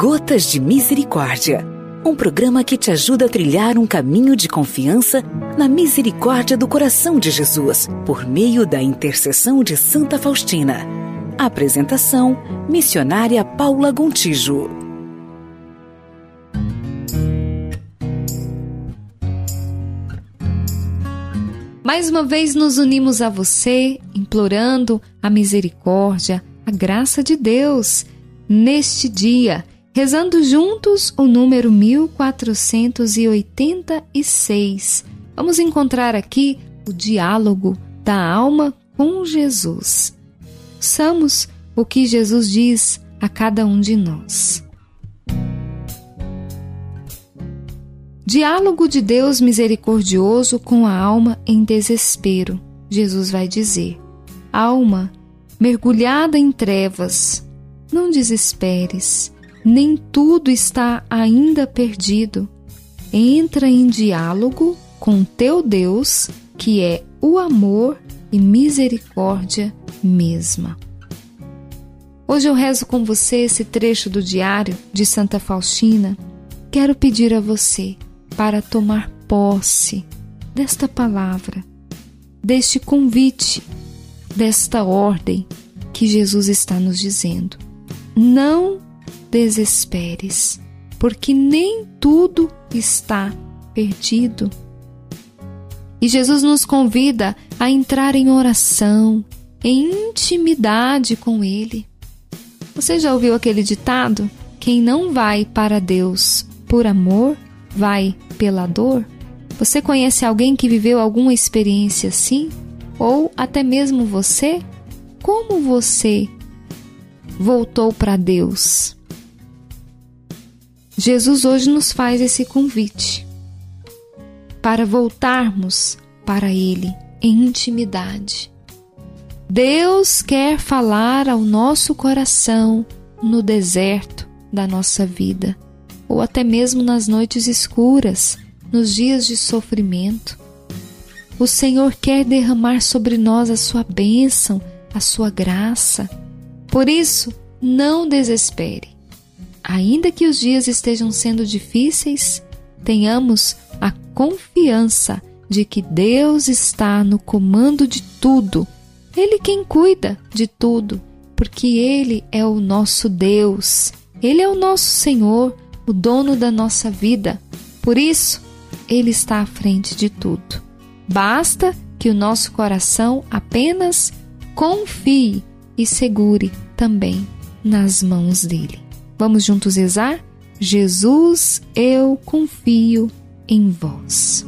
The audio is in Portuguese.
Gotas de Misericórdia. Um programa que te ajuda a trilhar um caminho de confiança na misericórdia do coração de Jesus, por meio da intercessão de Santa Faustina. Apresentação: Missionária Paula Gontijo. Mais uma vez nos unimos a você, implorando a misericórdia, a graça de Deus neste dia, rezando juntos o número 1486. Vamos encontrar aqui o diálogo da alma com Jesus. Ouçamos o que Jesus diz a cada um de nós. Diálogo de Deus misericordioso com a alma em desespero. Jesus vai dizer: Alma, mergulhada em trevas, não desesperes, nem tudo está ainda perdido. Entra em diálogo com teu Deus, que é o amor e misericórdia mesma. Hoje eu rezo com você esse trecho do diário de Santa Faustina. Quero pedir a você para tomar posse desta palavra, deste convite, desta ordem que Jesus está nos dizendo. Não desesperes, porque nem tudo está perdido. E Jesus nos convida a entrar em oração, em intimidade com Ele. Você já ouviu aquele ditado? Quem não vai para Deus por amor, vai pela dor? Você conhece alguém que viveu alguma experiência assim? Ou até mesmo você? Como você voltou para Deus? Jesus hoje nos faz esse convite para voltarmos para Ele em intimidade. Deus quer falar ao nosso coração no deserto da nossa vida ou até mesmo nas noites escuras, nos dias de sofrimento. O Senhor quer derramar sobre nós a sua bênção, a sua graça. Por isso, não desespere. Ainda que os dias estejam sendo difíceis, tenhamos a confiança de que Deus está no comando de tudo. Ele quem cuida de tudo, porque Ele é o nosso Deus, Ele é o nosso Senhor, o dono da nossa vida. Por isso, Ele está à frente de tudo. Basta que o nosso coração apenas confie e segure também nas mãos dele. Vamos juntos rezar? Jesus, eu confio em vós.